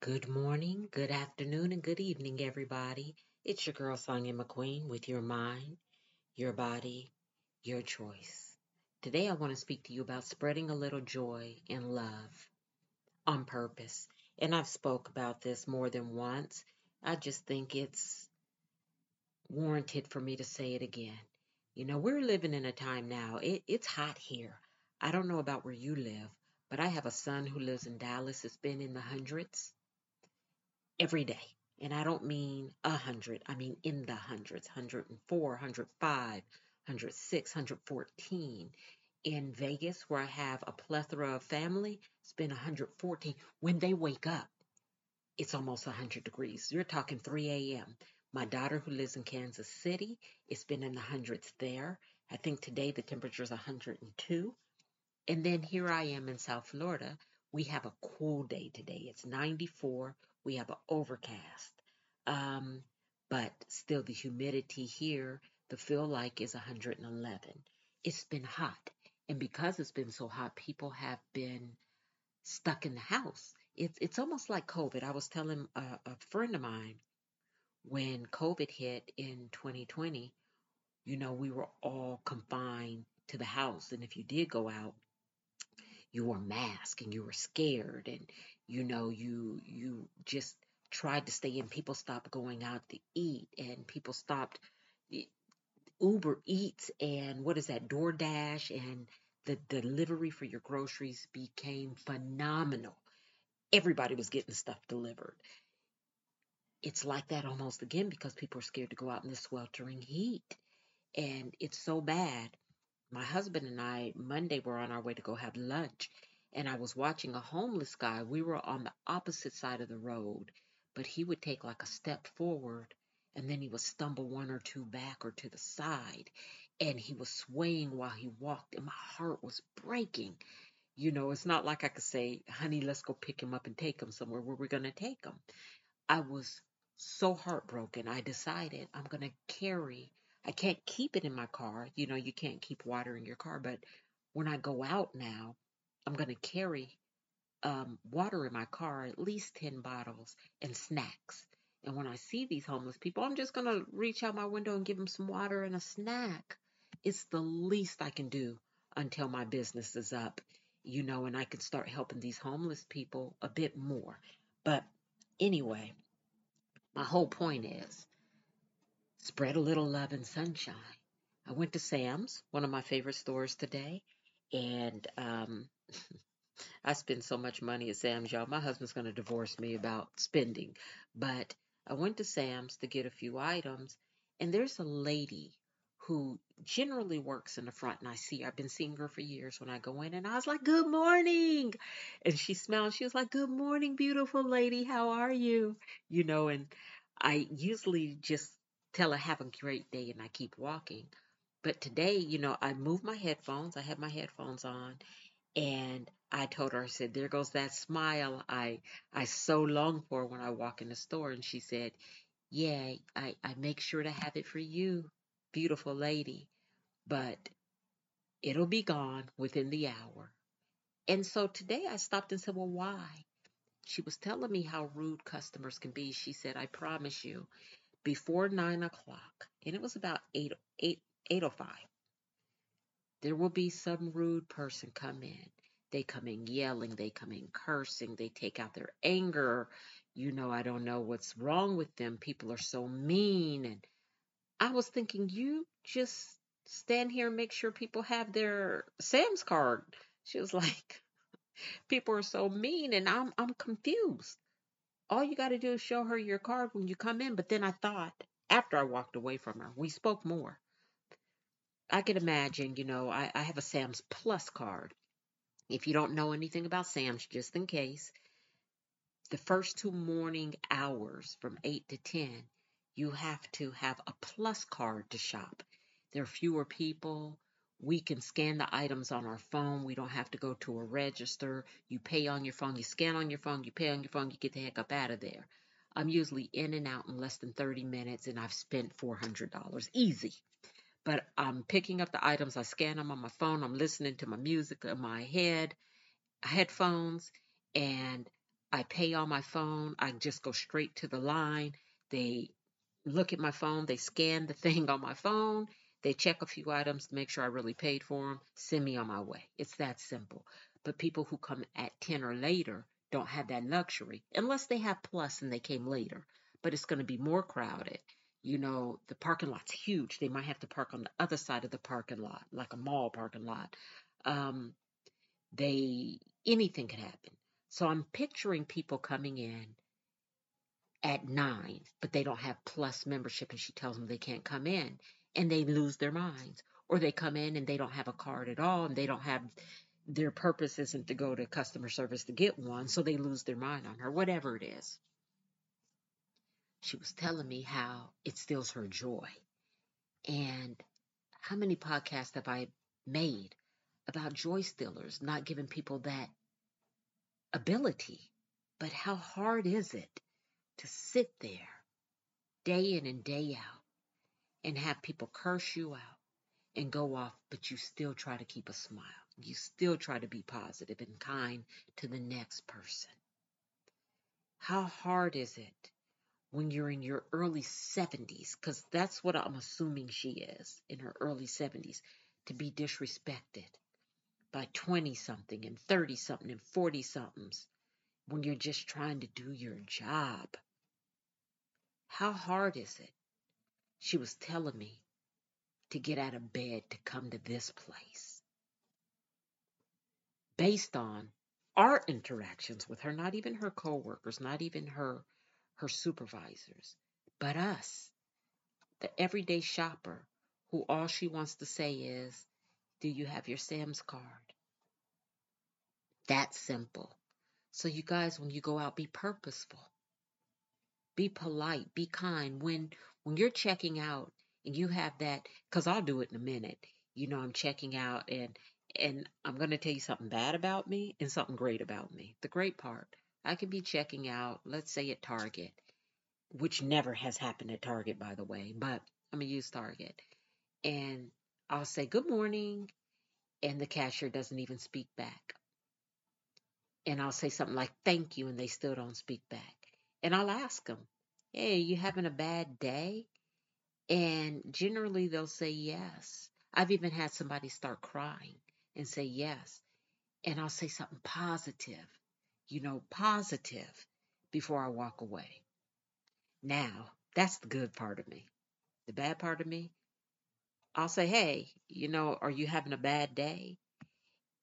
Good morning, good afternoon, and good evening, everybody. It's your girl, Sonya McQueen, with your mind, your body, your choice. Today, I want to speak to you about spreading a little joy and love on purpose. And I've spoke about this more than once. I just think it's warranted for me to say it again. You know, we're living in a time now. It, it's hot here. I don't know about where you live, but I have a son who lives in Dallas. It's been in the hundreds every day. And I don't mean a hundred, I mean in the hundreds 104, 105, 106, 114. In Vegas, where I have a plethora of family, it's been 114. When they wake up, it's almost 100 degrees. You're talking 3 a.m. My daughter, who lives in Kansas City, it's been in the hundreds there. I think today the temperature is 102. And then here I am in South Florida. We have a cool day today. It's 94. We have an overcast. Um, but still, the humidity here, the feel like is 111. It's been hot. And because it's been so hot, people have been stuck in the house. It's, it's almost like COVID. I was telling a, a friend of mine when COVID hit in 2020, you know, we were all confined to the house. And if you did go out, you wore masked and you were scared and you know you you just tried to stay in people stopped going out to eat and people stopped uber eats and what is that doordash and the delivery for your groceries became phenomenal. Everybody was getting stuff delivered. It's like that almost again because people are scared to go out in the sweltering heat. And it's so bad. My husband and I Monday were on our way to go have lunch and I was watching a homeless guy. We were on the opposite side of the road, but he would take like a step forward and then he would stumble one or two back or to the side and he was swaying while he walked and my heart was breaking. You know, it's not like I could say, honey, let's go pick him up and take him somewhere where we're going to take him. I was so heartbroken. I decided I'm going to carry I can't keep it in my car. You know, you can't keep water in your car, but when I go out now, I'm going to carry um, water in my car, at least 10 bottles, and snacks. And when I see these homeless people, I'm just going to reach out my window and give them some water and a snack. It's the least I can do until my business is up, you know, and I can start helping these homeless people a bit more. But anyway, my whole point is spread a little love and sunshine. I went to Sam's, one of my favorite stores today, and um, I spend so much money at Sam's, y'all. My husband's going to divorce me about spending, but I went to Sam's to get a few items, and there's a lady who generally works in the front, and I see I've been seeing her for years when I go in, and I was like, "Good morning," and she smiled. She was like, "Good morning, beautiful lady. How are you?" You know, and I usually just tell her have a great day and I keep walking. But today, you know, I moved my headphones. I had my headphones on and I told her, I said, there goes that smile I I so long for when I walk in the store. And she said, Yeah, I, I make sure to have it for you, beautiful lady. But it'll be gone within the hour. And so today I stopped and said, Well, why? She was telling me how rude customers can be. She said, I promise you, before nine o'clock, and it was about eight eight eight oh five. There will be some rude person come in. They come in yelling, they come in cursing, they take out their anger. You know, I don't know what's wrong with them. People are so mean. And I was thinking, you just stand here and make sure people have their Sam's card. She was like, people are so mean and I'm I'm confused all you got to do is show her your card when you come in. But then I thought, after I walked away from her, we spoke more. I can imagine, you know, I, I have a Sam's Plus card. If you don't know anything about Sam's, just in case, the first two morning hours from 8 to 10, you have to have a Plus card to shop. There are fewer people. We can scan the items on our phone. We don't have to go to a register. You pay on your phone, you scan on your phone, you pay on your phone, you get the heck up out of there. I'm usually in and out in less than 30 minutes and I've spent $400 easy. But I'm picking up the items, I scan them on my phone, I'm listening to my music in my head, headphones, and I pay on my phone. I just go straight to the line. They look at my phone. They scan the thing on my phone. They check a few items to make sure I really paid for them. Send me on my way. It's that simple. But people who come at 10 or later don't have that luxury unless they have plus and they came later. But it's going to be more crowded. You know, the parking lot's huge. They might have to park on the other side of the parking lot, like a mall parking lot. Um, they anything could happen. So I'm picturing people coming in at nine, but they don't have plus membership, and she tells them they can't come in, and they lose their minds. Or they come in and they don't have a card at all, and they don't have their purpose isn't to go to customer service to get one, so they lose their mind on her, whatever it is. She was telling me how it steals her joy. And how many podcasts have I made about joy stealers not giving people that ability? But how hard is it to sit there day in and day out and have people curse you out and go off, but you still try to keep a smile? You still try to be positive and kind to the next person. How hard is it when you're in your early 70s? Because that's what I'm assuming she is in her early 70s to be disrespected by 20 something and 30 something and 40 somethings when you're just trying to do your job. How hard is it? She was telling me to get out of bed to come to this place based on our interactions with her, not even her coworkers, not even her her supervisors, but us, the everyday shopper who all she wants to say is, "Do you have your Sam's card?" That simple. So you guys when you go out be purposeful. Be polite, be kind when when you're checking out and you have that cuz I'll do it in a minute. You know, I'm checking out and and I'm going to tell you something bad about me and something great about me. The great part, I could be checking out, let's say at Target, which never has happened at Target, by the way, but I'm going to use Target. And I'll say, Good morning. And the cashier doesn't even speak back. And I'll say something like, Thank you. And they still don't speak back. And I'll ask them, Hey, you having a bad day? And generally they'll say yes. I've even had somebody start crying and say yes. And I'll say something positive, you know, positive before I walk away. Now, that's the good part of me. The bad part of me, I'll say, hey, you know, are you having a bad day?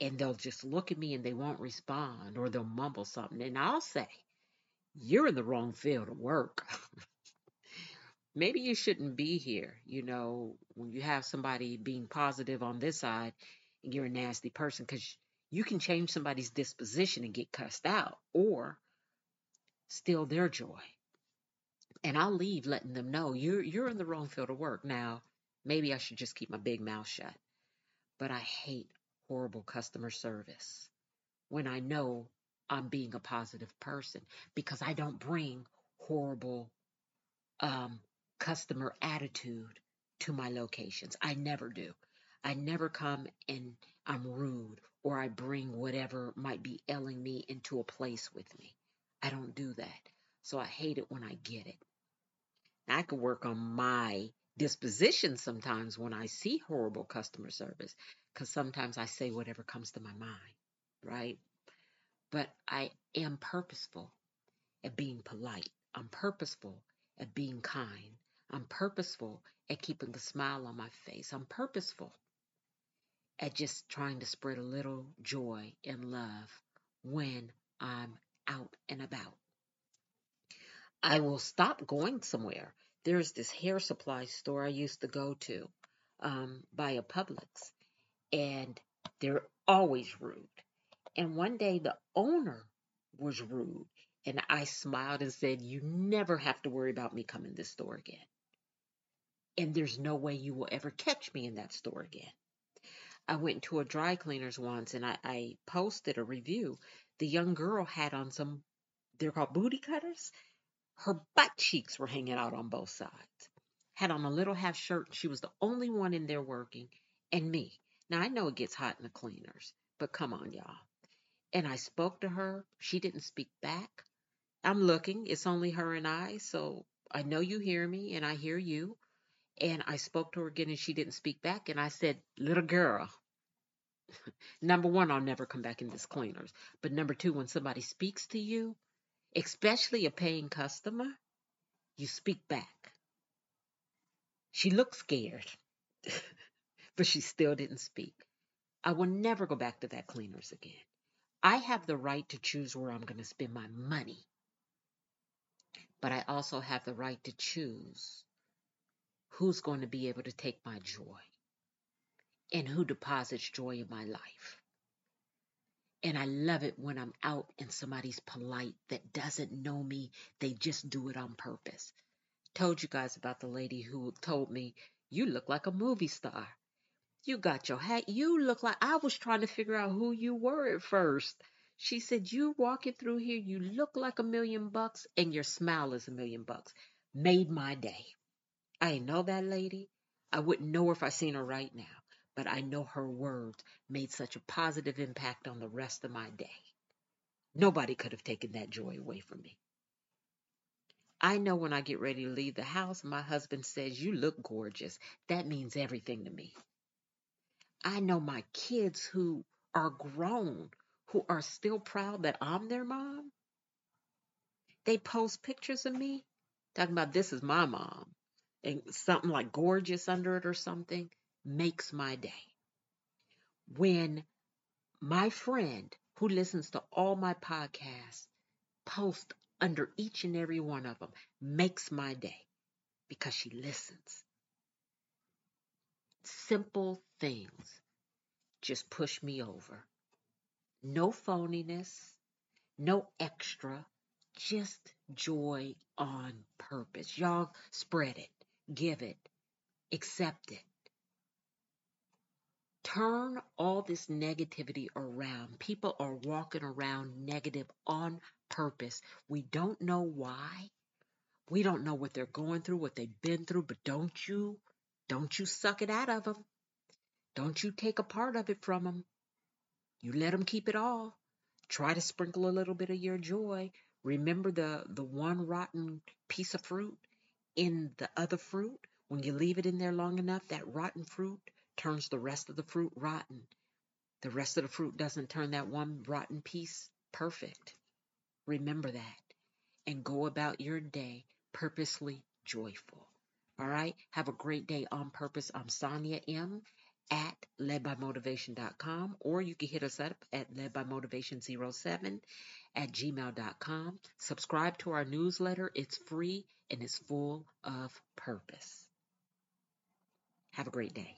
And they'll just look at me and they won't respond or they'll mumble something. And I'll say, you're in the wrong field of work. Maybe you shouldn't be here. You know, when you have somebody being positive on this side and you're a nasty person because you can change somebody's disposition and get cussed out or steal their joy. And I'll leave letting them know you're you're in the wrong field of work. Now, maybe I should just keep my big mouth shut. But I hate horrible customer service when I know I'm being a positive person because I don't bring horrible um, customer attitude to my locations. I never do. I never come and I'm rude or I bring whatever might be ailing me into a place with me. I don't do that. So I hate it when I get it. I could work on my disposition sometimes when I see horrible customer service because sometimes I say whatever comes to my mind, right? But I am purposeful at being polite. I'm purposeful at being kind. I'm purposeful at keeping a smile on my face. I'm purposeful at just trying to spread a little joy and love when I'm out and about. I will stop going somewhere. There's this hair supply store I used to go to um, by a Publix, and they're always rude. And one day the owner was rude, and I smiled and said, You never have to worry about me coming to this store again. And there's no way you will ever catch me in that store again. I went to a dry cleaners once and I, I posted a review. The young girl had on some, they're called booty cutters. Her butt cheeks were hanging out on both sides. Had on a little half shirt. She was the only one in there working, and me. Now I know it gets hot in the cleaners, but come on, y'all. and I spoke to her. She didn't speak back. I'm looking. It's only her and I, so I know you hear me and I hear you. And I spoke to her again and she didn't speak back. And I said, Little girl, number one, I'll never come back in this cleaners. But number two, when somebody speaks to you, especially a paying customer, you speak back. She looked scared, but she still didn't speak. I will never go back to that cleaners again. I have the right to choose where I'm going to spend my money, but I also have the right to choose who's going to be able to take my joy and who deposits joy in my life. And I love it when I'm out and somebody's polite that doesn't know me. They just do it on purpose. Told you guys about the lady who told me, You look like a movie star. You got your hat. You look like I was trying to figure out who you were at first. She said, You walking through here, you look like a million bucks, and your smile is a million bucks. Made my day. I know that lady. I wouldn't know her if I seen her right now but I know her words made such a positive impact on the rest of my day. Nobody could have taken that joy away from me. I know when I get ready to leave the house, my husband says, You look gorgeous. That means everything to me. I know my kids who are grown, who are still proud that I'm their mom. They post pictures of me talking about this is my mom and something like gorgeous under it or something makes my day. When my friend who listens to all my podcasts post under each and every one of them makes my day because she listens. Simple things just push me over. No phoniness, no extra, just joy on purpose. Y'all spread it, give it, accept it. Turn all this negativity around. People are walking around negative on purpose. We don't know why. We don't know what they're going through, what they've been through, but don't you, don't you suck it out of them. Don't you take a part of it from them. You let them keep it all. Try to sprinkle a little bit of your joy. Remember the, the one rotten piece of fruit in the other fruit? When you leave it in there long enough, that rotten fruit turns the rest of the fruit rotten. The rest of the fruit doesn't turn that one rotten piece perfect. Remember that and go about your day purposely joyful. All right. Have a great day on purpose. I'm Sonia M at ledbymotivation.com or you can hit us up at ledbymotivation07 at gmail.com. Subscribe to our newsletter. It's free and it's full of purpose. Have a great day.